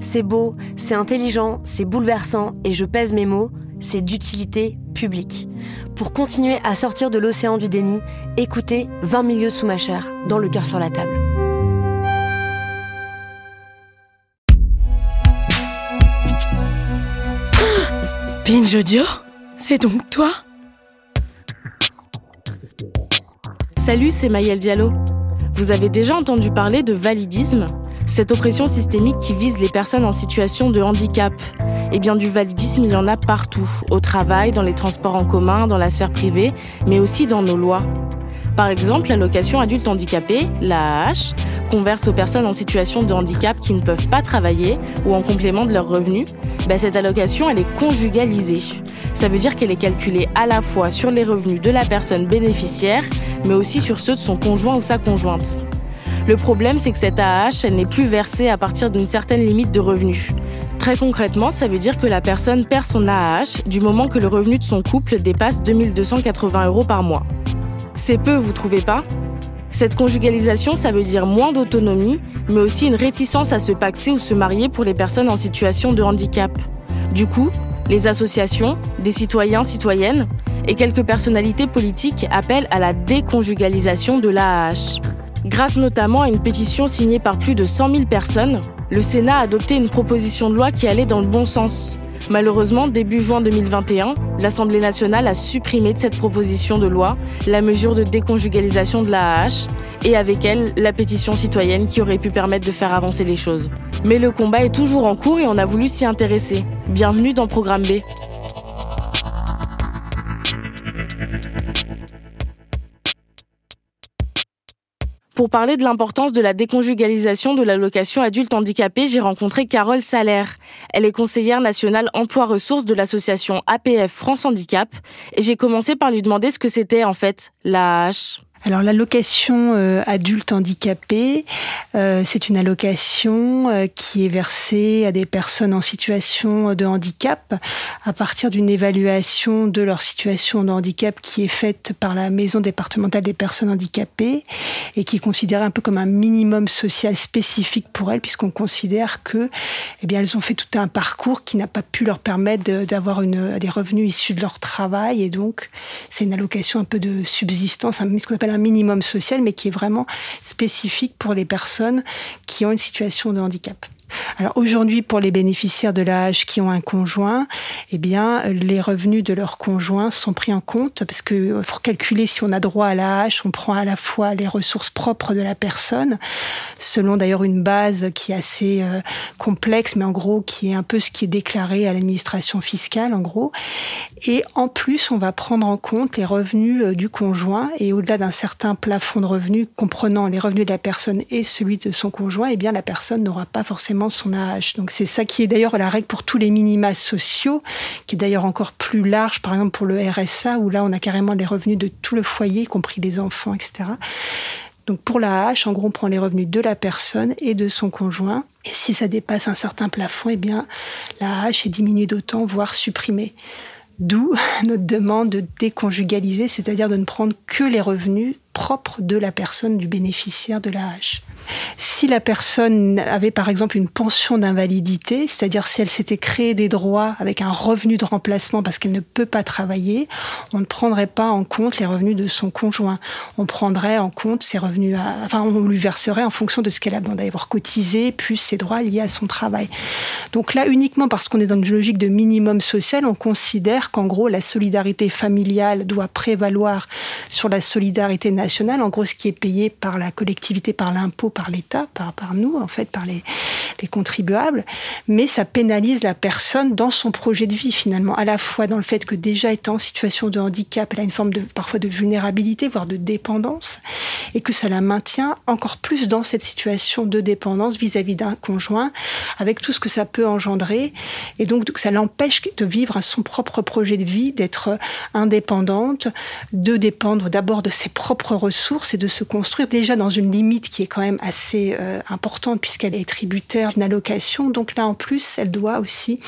C'est beau, c'est intelligent, c'est bouleversant, et je pèse mes mots, c'est d'utilité publique. Pour continuer à sortir de l'océan du déni, écoutez 20 milieux sous ma chair, dans le cœur sur la table. Binge Audio C'est donc toi? Salut, c'est Mayel Diallo. Vous avez déjà entendu parler de validisme? Cette oppression systémique qui vise les personnes en situation de handicap. Eh bien, du validisme, il y en a partout. Au travail, dans les transports en commun, dans la sphère privée, mais aussi dans nos lois. Par exemple, l'allocation adulte handicapé, l'AAH, converse aux personnes en situation de handicap qui ne peuvent pas travailler ou en complément de leurs revenus. Ben, cette allocation, elle est conjugalisée. Ça veut dire qu'elle est calculée à la fois sur les revenus de la personne bénéficiaire, mais aussi sur ceux de son conjoint ou sa conjointe. Le problème, c'est que cette AAH, elle n'est plus versée à partir d'une certaine limite de revenus. Très concrètement, ça veut dire que la personne perd son AAH du moment que le revenu de son couple dépasse 2280 euros par mois. C'est peu, vous trouvez pas? Cette conjugalisation, ça veut dire moins d'autonomie, mais aussi une réticence à se paxer ou se marier pour les personnes en situation de handicap. Du coup, les associations, des citoyens, citoyennes et quelques personnalités politiques appellent à la déconjugalisation de l'AAH. Grâce notamment à une pétition signée par plus de 100 000 personnes, le Sénat a adopté une proposition de loi qui allait dans le bon sens. Malheureusement, début juin 2021, l'Assemblée nationale a supprimé de cette proposition de loi la mesure de déconjugalisation de l'AAH et avec elle la pétition citoyenne qui aurait pu permettre de faire avancer les choses. Mais le combat est toujours en cours et on a voulu s'y intéresser. Bienvenue dans Programme B. Pour parler de l'importance de la déconjugalisation de l'allocation adulte handicapé, j'ai rencontré Carole Salaire. Elle est conseillère nationale emploi-ressources de l'association APF France Handicap et j'ai commencé par lui demander ce que c'était en fait l'AH. Alors l'allocation euh, adulte handicapé, euh, c'est une allocation euh, qui est versée à des personnes en situation de handicap à partir d'une évaluation de leur situation de handicap qui est faite par la maison départementale des personnes handicapées et qui est considérée un peu comme un minimum social spécifique pour elles puisqu'on considère que eh bien elles ont fait tout un parcours qui n'a pas pu leur permettre d'avoir des revenus issus de leur travail. Et donc c'est une allocation un peu de subsistance, ce qu'on appelle minimum social, mais qui est vraiment spécifique pour les personnes qui ont une situation de handicap. Alors aujourd'hui, pour les bénéficiaires de l'âge qui ont un conjoint, eh bien, les revenus de leur conjoint sont pris en compte parce que pour calculer si on a droit à l'âge, on prend à la fois les ressources propres de la personne, selon d'ailleurs une base qui est assez euh, complexe, mais en gros qui est un peu ce qui est déclaré à l'administration fiscale, en gros. Et en plus, on va prendre en compte les revenus euh, du conjoint et au-delà d'un certain plafond de revenus comprenant les revenus de la personne et celui de son conjoint, eh bien, la personne n'aura pas forcément son âge. Donc c'est ça qui est d'ailleurs la règle pour tous les minima sociaux, qui est d'ailleurs encore plus large, par exemple pour le RSA, où là on a carrément les revenus de tout le foyer, y compris les enfants, etc. Donc pour la hache, en gros, on prend les revenus de la personne et de son conjoint. Et si ça dépasse un certain plafond, eh bien, la hache est diminuée d'autant, voire supprimée. D'où notre demande de déconjugaliser, c'est-à-dire de ne prendre que les revenus propre de la personne, du bénéficiaire de la hache. Si la personne avait par exemple une pension d'invalidité, c'est-à-dire si elle s'était créé des droits avec un revenu de remplacement parce qu'elle ne peut pas travailler, on ne prendrait pas en compte les revenus de son conjoint. On prendrait en compte ses revenus, enfin on lui verserait en fonction de ce qu'elle a d'avoir cotisé, plus ses droits liés à son travail. Donc là, uniquement parce qu'on est dans une logique de minimum social, on considère qu'en gros la solidarité familiale doit prévaloir sur la solidarité nationale. En gros, ce qui est payé par la collectivité, par l'impôt, par l'État, par, nous, en fait, par les, les contribuables. Mais ça pénalise la personne dans son projet de vie, finalement, à la fois dans le fait que déjà étant en situation de handicap, elle a une forme de, parfois de vulnérabilité, voire de dépendance, et que ça la maintient encore plus dans cette situation de dépendance vis-à-vis d'un conjoint, avec tout ce que ça peut engendrer. Et donc, ça l'empêche de vivre à son propre projet de vie, d'être indépendante, de dépendre d'abord de ses propres ressources et de se construire déjà dans une limite qui est quand même assez euh, importante puisqu'elle est tributaire d'une allocation. Donc là, en plus, elle doit aussi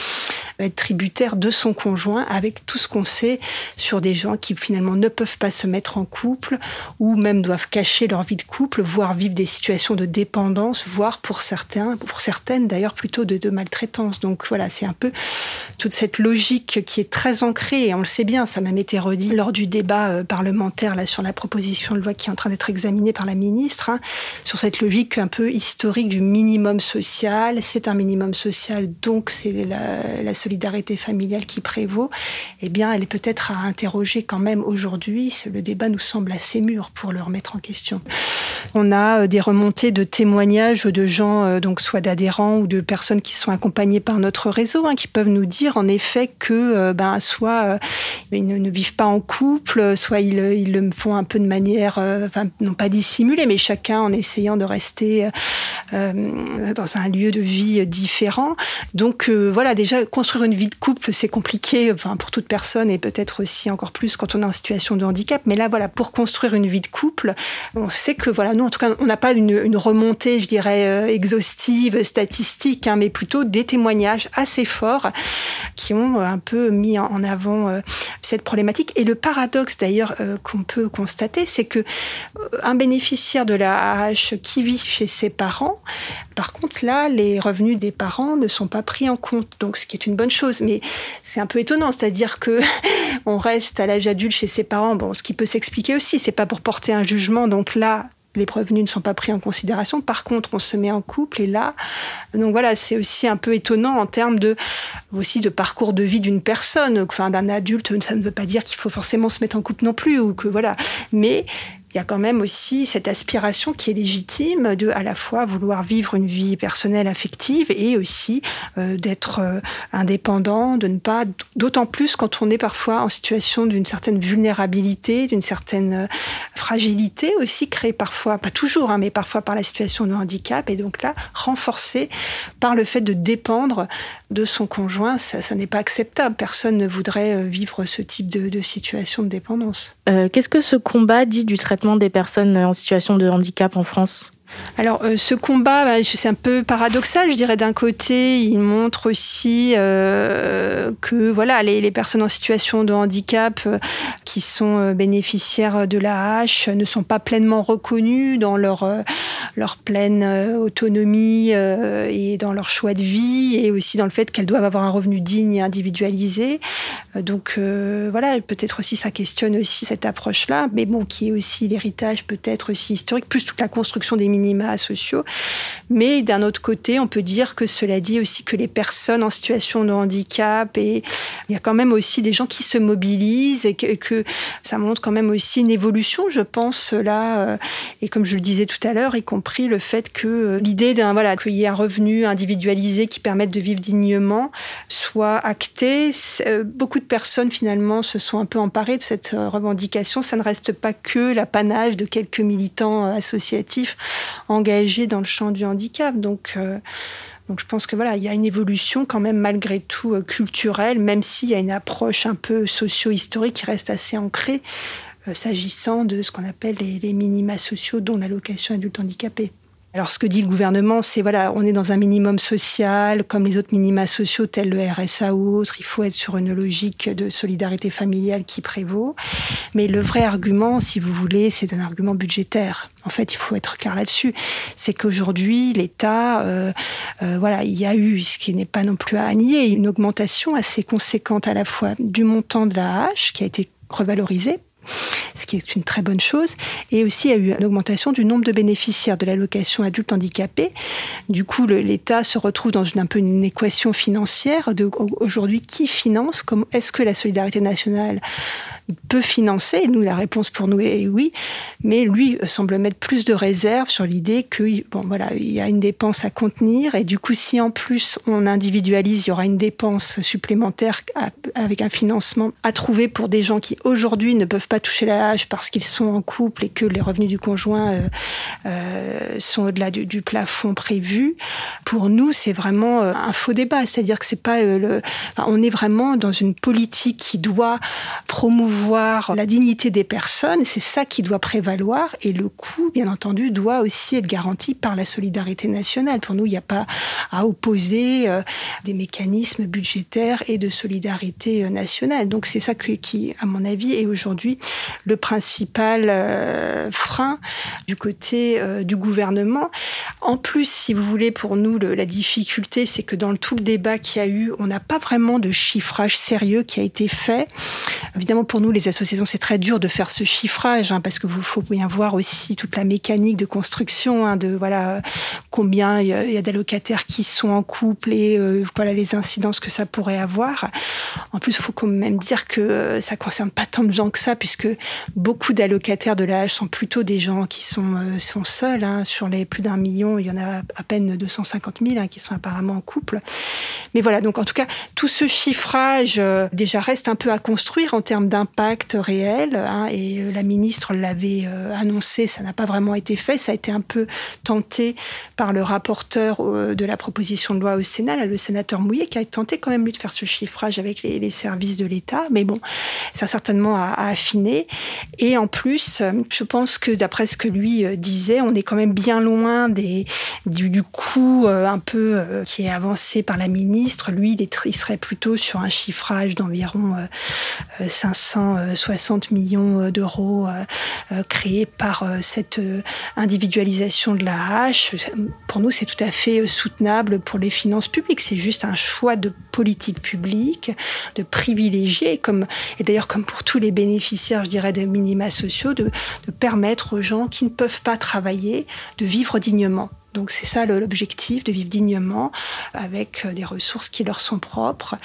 être tributaire de son conjoint avec tout ce qu'on sait sur des gens qui finalement ne peuvent pas se mettre en couple ou même doivent cacher leur vie de couple, voire vivre des situations de dépendance, voire pour certains, pour certaines d'ailleurs plutôt de, maltraitance. Donc voilà, c'est un peu toute cette logique qui est très ancrée et on le sait bien, ça m'a été redit lors du débat euh, parlementaire là sur la proposition de loi qui est en train d'être examinée par la ministre, hein, sur cette logique un peu historique du minimum social. C'est un minimum social, donc c'est la solidarité familiale qui prévaut, eh bien, elle est peut-être à interroger quand même aujourd'hui. Le débat nous semble assez mûr pour le remettre en question. On a euh, des remontées de témoignages de gens, euh, donc soit d'adhérents ou de personnes qui sont accompagnées par notre réseau, hein, qui peuvent nous dire en effet que, euh, ben, soit ils ne, vivent pas en couple, soit ils, le font un peu de manière, non pas dissimulée, mais chacun en essayant de rester dans un lieu de vie différent. Donc voilà, déjà construire une vie de couple, c'est compliqué, enfin pour toute personne et peut-être aussi encore plus quand on est en situation de handicap. Mais là, voilà, pour construire une vie de couple, on sait que voilà, nous en tout cas, on n'a pas une, remontée, je dirais, euh, exhaustive, statistique, hein, mais plutôt des témoignages assez forts qui ont un peu mis en avant euh, cette problématique. Et le paradoxe d'ailleurs euh, qu'on peut constater, c'est que un bénéficiaire de la AH qui vit chez ses parents, par contre là, les revenus des parents ne sont pas pris en compte. Donc, ce qui est une bonne chose. Mais c'est un peu étonnant, c'est-à-dire que on reste à l'âge adulte chez ses parents. Bon, ce qui peut s'expliquer aussi, c'est pas pour porter un jugement. Donc là, les revenus ne sont pas pris en considération. Par contre, on se met en couple et là, donc voilà, c'est aussi un peu étonnant en termes de aussi de parcours de vie d'une personne, enfin d'un adulte. Ça ne veut pas dire qu'il faut forcément se mettre en couple non plus ou que voilà, mais il y a quand même aussi cette aspiration qui est légitime de à la fois vouloir vivre une vie personnelle affective et aussi euh, d'être euh, indépendant, de ne pas, d'autant plus quand on est parfois en situation d'une certaine vulnérabilité, d'une certaine euh, fragilité aussi créée parfois, pas toujours, hein, mais parfois par la situation de handicap et donc là renforcée par le fait de dépendre de son conjoint, ça, n'est pas acceptable. Personne ne voudrait vivre ce type de situation de dépendance. Qu'est-ce que ce combat dit du traitement des personnes en situation de handicap en France alors, euh, ce combat, bah, c'est un peu paradoxal, je dirais. D'un côté, il montre aussi euh, que voilà, les, personnes en situation de handicap euh, qui sont bénéficiaires de la hache ne sont pas pleinement reconnues dans leur, pleine autonomie et dans leur choix de vie, et aussi dans le fait qu'elles doivent avoir un revenu digne et individualisé. donc, voilà, peut-être aussi ça questionne aussi cette approche-là, mais bon, qui est aussi l'héritage peut-être aussi historique, plus toute la construction des minima sociaux. Mais d'un autre côté, on peut dire que cela dit aussi que les personnes en situation de handicap, et il y a quand même aussi des gens qui se mobilisent et que, ça montre quand même aussi une évolution, je pense, là. Euh, et comme je le disais tout à l'heure, y compris le fait que euh, l'idée d'un, voilà, qu'il y ait un revenu individualisé qui permette de vivre dignement soit actée. Euh, beaucoup de personnes, finalement, se sont un peu emparées de cette revendication. Ça ne reste pas que l'apanage de quelques militants associatifs engagés dans le champ du handicap. Donc, euh, donc je pense que voilà, il y a une évolution quand même malgré tout euh, culturelle, même s'il y a une approche un peu socio-historique qui reste assez ancrée euh, s'agissant de ce qu'on appelle les, les, minima sociaux, dont l'allocation adulte handicapé. Alors ce que dit le gouvernement, c'est voilà, on est dans un minimum social, comme les autres minima sociaux tels le RSA ou autres, il faut être sur une logique de solidarité familiale qui prévaut. Mais le vrai argument, si vous voulez, c'est un argument budgétaire. En fait, il faut être clair là-dessus. C'est qu'aujourd'hui, l'État, euh, euh, voilà, il y a eu, ce qui n'est pas non plus à nier, une augmentation assez conséquente à la fois du montant de la hache qui a été revalorisé ce qui est une très bonne chose. Et aussi, il y a eu une augmentation du nombre de bénéficiaires de l'allocation adulte handicapé. Du coup, l'État se retrouve dans une, un peu une équation financière de aujourd'hui qui finance, est-ce que la solidarité nationale peut financer. Nous, la réponse pour nous est oui, mais lui semble mettre plus de réserve sur l'idée que bon voilà, il y a une dépense à contenir et du coup, si en plus on individualise, il y aura une dépense supplémentaire avec un financement à trouver pour des gens qui aujourd'hui ne peuvent pas toucher la hache parce qu'ils sont en couple et que les revenus du conjoint euh, euh, sont au-delà du, plafond prévu. Pour nous, c'est vraiment euh, un faux débat, c'est-à-dire que c'est pas le, on est vraiment dans une politique qui doit promouvoir voir la dignité des personnes, c'est ça qui doit prévaloir et le coût, bien entendu, doit aussi être garanti par la solidarité nationale. Pour nous, il n'y a pas à opposer euh, des mécanismes budgétaires et de solidarité euh, nationale. Donc c'est ça qui, à mon avis, est aujourd'hui le principal euh, frein du côté du gouvernement. En plus, si vous voulez, pour nous, la difficulté, c'est que dans tout le débat qu'il y a eu, on n'a pas vraiment de chiffrage sérieux qui a été fait. Évidemment, pour nous, les associations, c'est très dur de faire ce chiffrage, hein, parce que vous faut bien voir aussi toute la mécanique de construction, hein, de voilà combien il y a d'allocataires qui sont en couple et euh, voilà les incidences que ça pourrait avoir. En plus, il faut quand même dire que euh, ça concerne pas tant de gens que ça, puisque beaucoup d'allocataires de l'âge sont plutôt des gens qui sont, euh, sont seuls. Hein. Sur les plus d'un million, il y en a à peine 250 000 qui sont apparemment en couple. Mais voilà, donc en tout cas, tout ce chiffrage déjà reste un peu à construire en termes d'impact impact réel. Hein, et euh, la ministre l'avait euh, annoncé, ça n'a pas vraiment été fait. Ça a été un peu tenté par le rapporteur euh, de la proposition de loi au Sénat, le sénateur Mouillet, qui a tenté quand même lui de faire ce chiffrage avec les, services de l'État. Mais bon, ça certainement à, affiner. Et en plus, je pense que d'après ce que lui disait, on est quand même bien loin des, du, coût un peu qui est avancé par la ministre. Lui, il serait plutôt sur un chiffrage d'environ 500 60 euh, millions euh, d'euros euh, créés par cette individualisation de la hache. Pour nous, c'est tout à fait soutenable pour les finances publiques. C'est juste un choix de politique publique, de privilégier, comme, et d'ailleurs comme pour tous les bénéficiaires, je dirais, des minima sociaux, de permettre aux gens qui ne peuvent pas travailler de vivre dignement. Donc c'est ça l'objectif, de vivre dignement avec euh, des ressources qui leur sont propres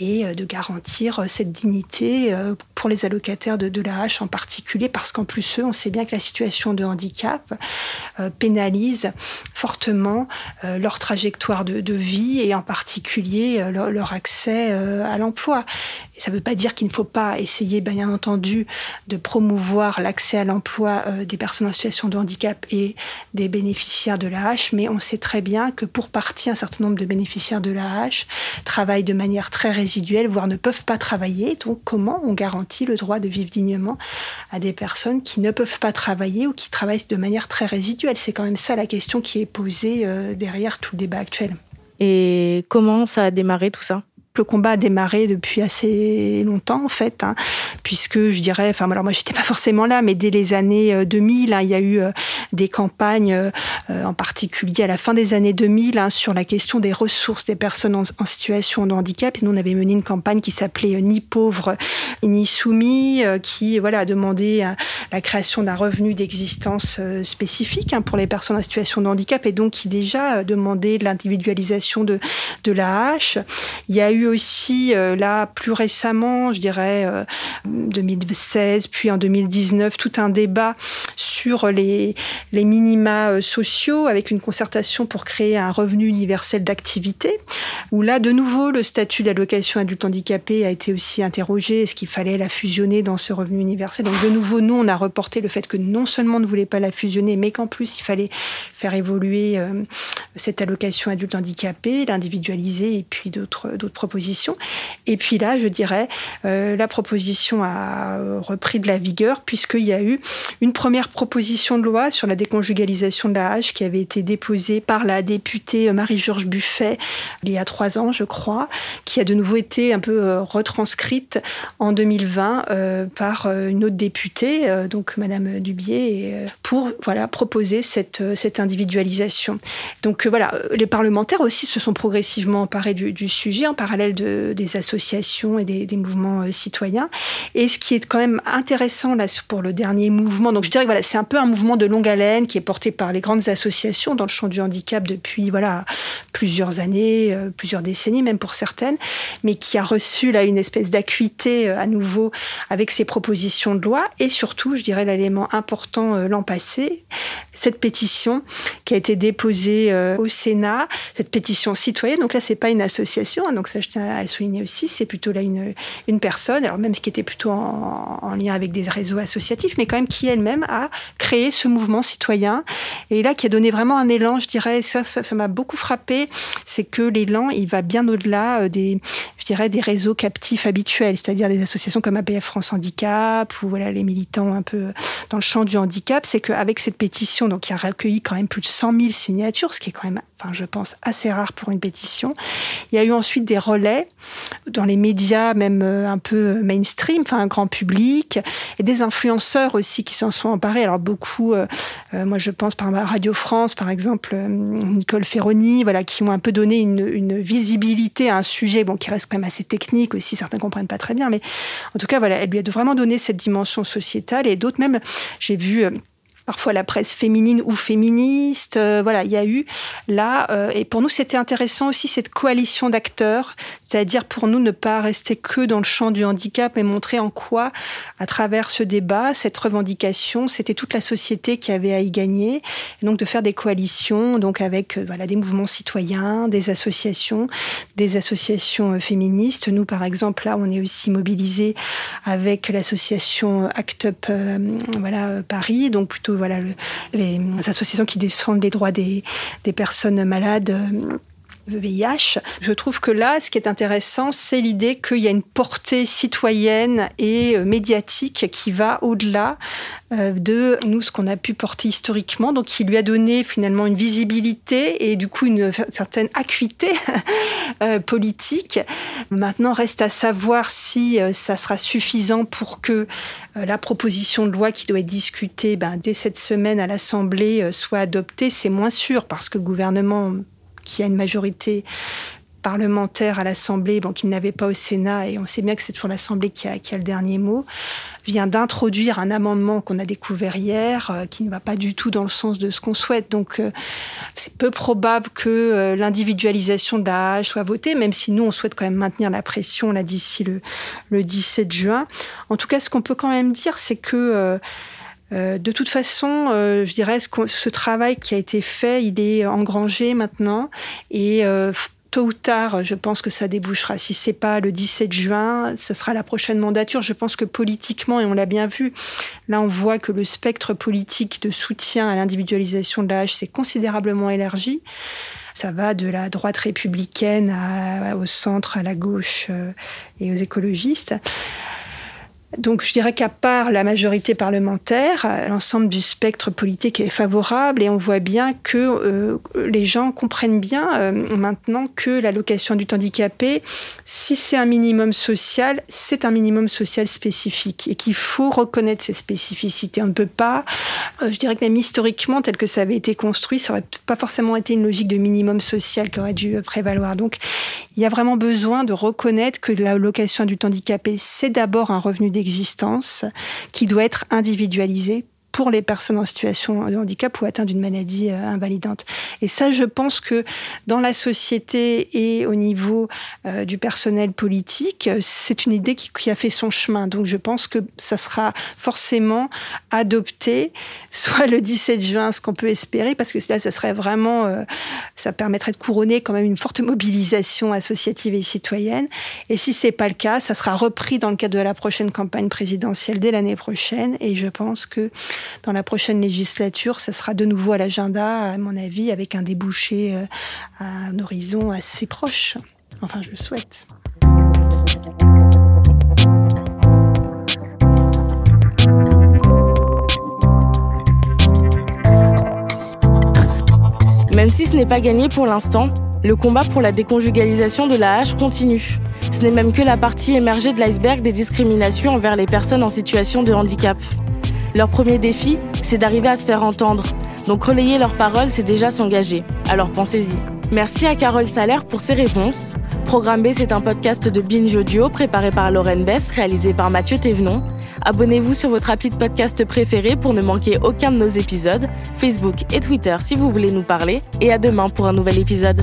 et euh, de garantir euh, cette dignité pour les allocataires de, de l'AH en particulier parce qu'en plus eux, on sait bien que la situation de handicap pénalise fortement leur trajectoire de, vie et en particulier leur accès à l'emploi. Ça ne veut pas dire qu'il ne faut pas essayer, bien entendu, de promouvoir l'accès à l'emploi euh, des personnes en situation de handicap et des bénéficiaires de l'AH, mais on sait très bien que pour partie, un certain nombre de bénéficiaires de l'AH travaillent de manière très résiduelle, voire ne peuvent pas travailler. Donc, comment on garantit le droit de vivre dignement à des personnes qui ne peuvent pas travailler ou qui travaillent de manière très résiduelle? C'est quand même ça la question qui est posée euh, derrière tout le débat actuel. Et comment ça a démarré tout ça? Le combat a démarré depuis assez longtemps en fait, hein, puisque je dirais, enfin alors moi j'étais pas forcément là, mais dès les années 2000, euh, hein, il y a eu euh, des campagnes, euh, en particulier à la fin des années 2000, hein, sur la question des ressources des personnes en, situation de handicap. Nous on avait mené une campagne qui s'appelait Ni pauvre ni soumis, qui voilà a demandé la création d'un revenu d'existence spécifique pour les personnes en situation de handicap, et donc qui déjà demandait l'individualisation de de la hache. Il y a eu aussi, euh, là, plus récemment, je dirais 2016, euh, puis en 2019, tout un débat sur les, les minima euh, sociaux avec une concertation pour créer un revenu universel d'activité, où là, de nouveau, le statut d'allocation adulte handicapé a été aussi interrogé. Est-ce qu'il fallait la fusionner dans ce revenu universel? Donc, de nouveau, nous, on a reporté le fait que non seulement on ne voulait pas la fusionner, mais qu'en plus, il fallait faire évoluer cette allocation adulte handicapé, l'individualiser et puis d'autres propositions Et puis là, je dirais, la proposition a repris de la vigueur puisqu'il y a eu une première proposition de loi sur la déconjugalisation de la hache qui avait été déposée par la députée Marie-Georges Buffet il y a trois ans, je crois, qui a de nouveau été un peu retranscrite en 2020 par une autre députée, donc Madame Dubier, pour voilà proposer cette, cette individualisation. Donc voilà, les parlementaires aussi se sont progressivement emparés du, sujet en parallèle de, des associations et des, mouvements citoyens. Et ce qui est quand même intéressant là pour le dernier mouvement, donc je dirais que voilà, c'est un peu un mouvement de longue haleine qui est porté par les grandes associations dans le champ du handicap depuis voilà plusieurs années, plusieurs décennies même pour certaines, mais qui a reçu là une espèce d'acuité à nouveau avec ses propositions de loi et surtout, je dirais l'élément important l'an passé, cette pétition qui a été déposée euh, au Sénat, cette pétition citoyenne. Donc là, c'est pas une association, hein, donc ça je à souligner aussi, c'est plutôt là une, une personne, alors même ce qui était plutôt en, lien avec des réseaux associatifs, mais quand même qui elle-même a créé ce mouvement citoyen. Et là qui a donné vraiment un élan, je dirais, ça ça m'a beaucoup frappé, c'est que l'élan il va bien au-delà euh, des, dirais, des réseaux captifs habituels, c'est-à-dire des associations comme APF France Handicap ou voilà les militants un peu dans le champ du handicap, c'est qu'avec cette pétition, donc qui a recueilli quand même plus de 100 000 signatures, ce qui est quand même, enfin, je pense, assez rare pour une pétition. Il y a eu ensuite des relais dans les médias, même euh, un peu mainstream, enfin, un grand public, et des influenceurs aussi qui s'en sont emparés. Alors, beaucoup, euh, euh, moi, je pense par Radio France, par exemple, Nicole Ferroni, voilà, qui ont un peu donné une, une, visibilité à un sujet, bon, qui reste assez technique aussi, certains comprennent pas très bien, mais en tout cas, voilà, elle lui a vraiment donné cette dimension sociétale, et d'autres même, j'ai vu parfois la presse féminine ou féministe. Euh, voilà, il y a eu là, euh, et pour nous c'était intéressant aussi cette coalition d'acteurs, c'est-à-dire pour nous ne pas rester que dans le champ du handicap, mais montrer en quoi, à travers ce débat, cette revendication, c'était toute la société qui avait à y gagner, et donc de faire des coalitions, donc avec euh, voilà des mouvements citoyens, des associations, des associations féministes. Nous, par exemple, là, on est aussi mobilisés avec l'association Act Up, voilà Paris, donc plutôt voilà, les associations qui défendent les droits des, des personnes malades. VIH. Je trouve que là, ce qui est intéressant, c'est l'idée qu'il y a une portée citoyenne et euh, médiatique qui va au-delà euh, de nous, ce qu'on a pu porter historiquement, donc qui lui a donné finalement une visibilité et du coup une certaine acuité euh, politique. Maintenant, reste à savoir si ça sera suffisant pour que la proposition de loi qui doit être discutée ben, dès cette semaine à l'Assemblée soit adoptée. C'est moins sûr parce que le gouvernement qui a une majorité parlementaire à l'Assemblée, bon, qu'il n'avait pas au Sénat, et on sait bien que c'est toujours l'Assemblée qui a, le dernier mot, vient d'introduire un amendement qu'on a découvert hier, euh, qui ne va pas du tout dans le sens de ce qu'on souhaite. Donc, euh, c'est peu probable que euh, l'individualisation de la soit votée, même si nous, on souhaite quand même maintenir la pression là d'ici le, le 17 juin. En tout cas, ce qu'on peut quand même dire, c'est que euh, de toute façon, euh, je dirais, ce, travail qui a été fait, il est engrangé maintenant et euh, tôt ou tard, je pense que ça débouchera. Si c'est pas le 17 juin, ce sera la prochaine mandature. Je pense que politiquement, et on l'a bien vu, là on voit que le spectre politique de soutien à l'individualisation de l'âge s'est considérablement élargi. Ça va de la droite républicaine au centre, à la gauche et aux écologistes. Donc je dirais qu'à part la majorité parlementaire, l'ensemble du spectre politique est favorable et on voit bien que euh, les gens comprennent bien euh, maintenant que l'allocation du handicapé, si c'est un minimum social, c'est un minimum social spécifique et qu'il faut reconnaître ces spécificités. On ne peut pas, euh, je dirais que même historiquement, tel que ça avait été construit, ça n'aurait pas forcément été une logique de minimum social qui aurait dû prévaloir. Donc il y a vraiment besoin de reconnaître que l'allocation du handicapé, c'est d'abord un revenu des qui doit être individualisée pour les personnes en situation de handicap ou atteintes d'une maladie euh, invalidante. Et ça, je pense que dans la société et au niveau euh, du personnel politique, c'est une idée qui, a fait son chemin. Donc je pense que ça sera forcément adopté, soit le 17 juin, ce qu'on peut espérer, parce que là, ça serait vraiment, euh, ça permettrait de couronner quand même une forte mobilisation associative et citoyenne. Et si c'est pas le cas, ça sera repris dans le cadre de la prochaine campagne présidentielle dès l'année prochaine. Et je pense que dans la prochaine législature, ça sera de nouveau à l'agenda, à mon avis, avec un débouché euh, à un horizon assez proche. Enfin, je le souhaite. Même si ce n'est pas gagné pour l'instant, le combat pour la déconjugalisation de la hache continue. Ce n'est même que la partie émergée de l'iceberg des discriminations envers les personnes en situation de handicap. Leur premier défi, c'est d'arriver à se faire entendre. Donc relayer leurs paroles, c'est déjà s'engager. Alors pensez-y. Merci à Carole Salaire pour ses réponses. Programme B, c'est un podcast de Binge Audio préparé par Lauren Bess, réalisé par Mathieu Thévenon. Abonnez-vous sur votre appli de podcast préféré pour ne manquer aucun de nos épisodes, Facebook et Twitter si vous voulez nous parler, et à demain pour un nouvel épisode.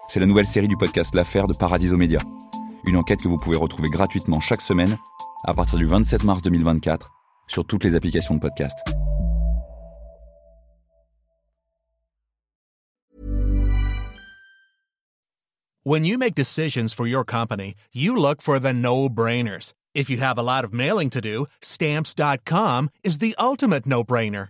c'est la nouvelle série du podcast L'affaire de Paradiso Média. Une enquête que vous pouvez retrouver gratuitement chaque semaine à partir du 27 mars 2024 sur toutes les applications de podcast. When you make decisions for your company, you look for the no-brainers. If you have a lot of mailing to do, stamps.com is the ultimate no-brainer.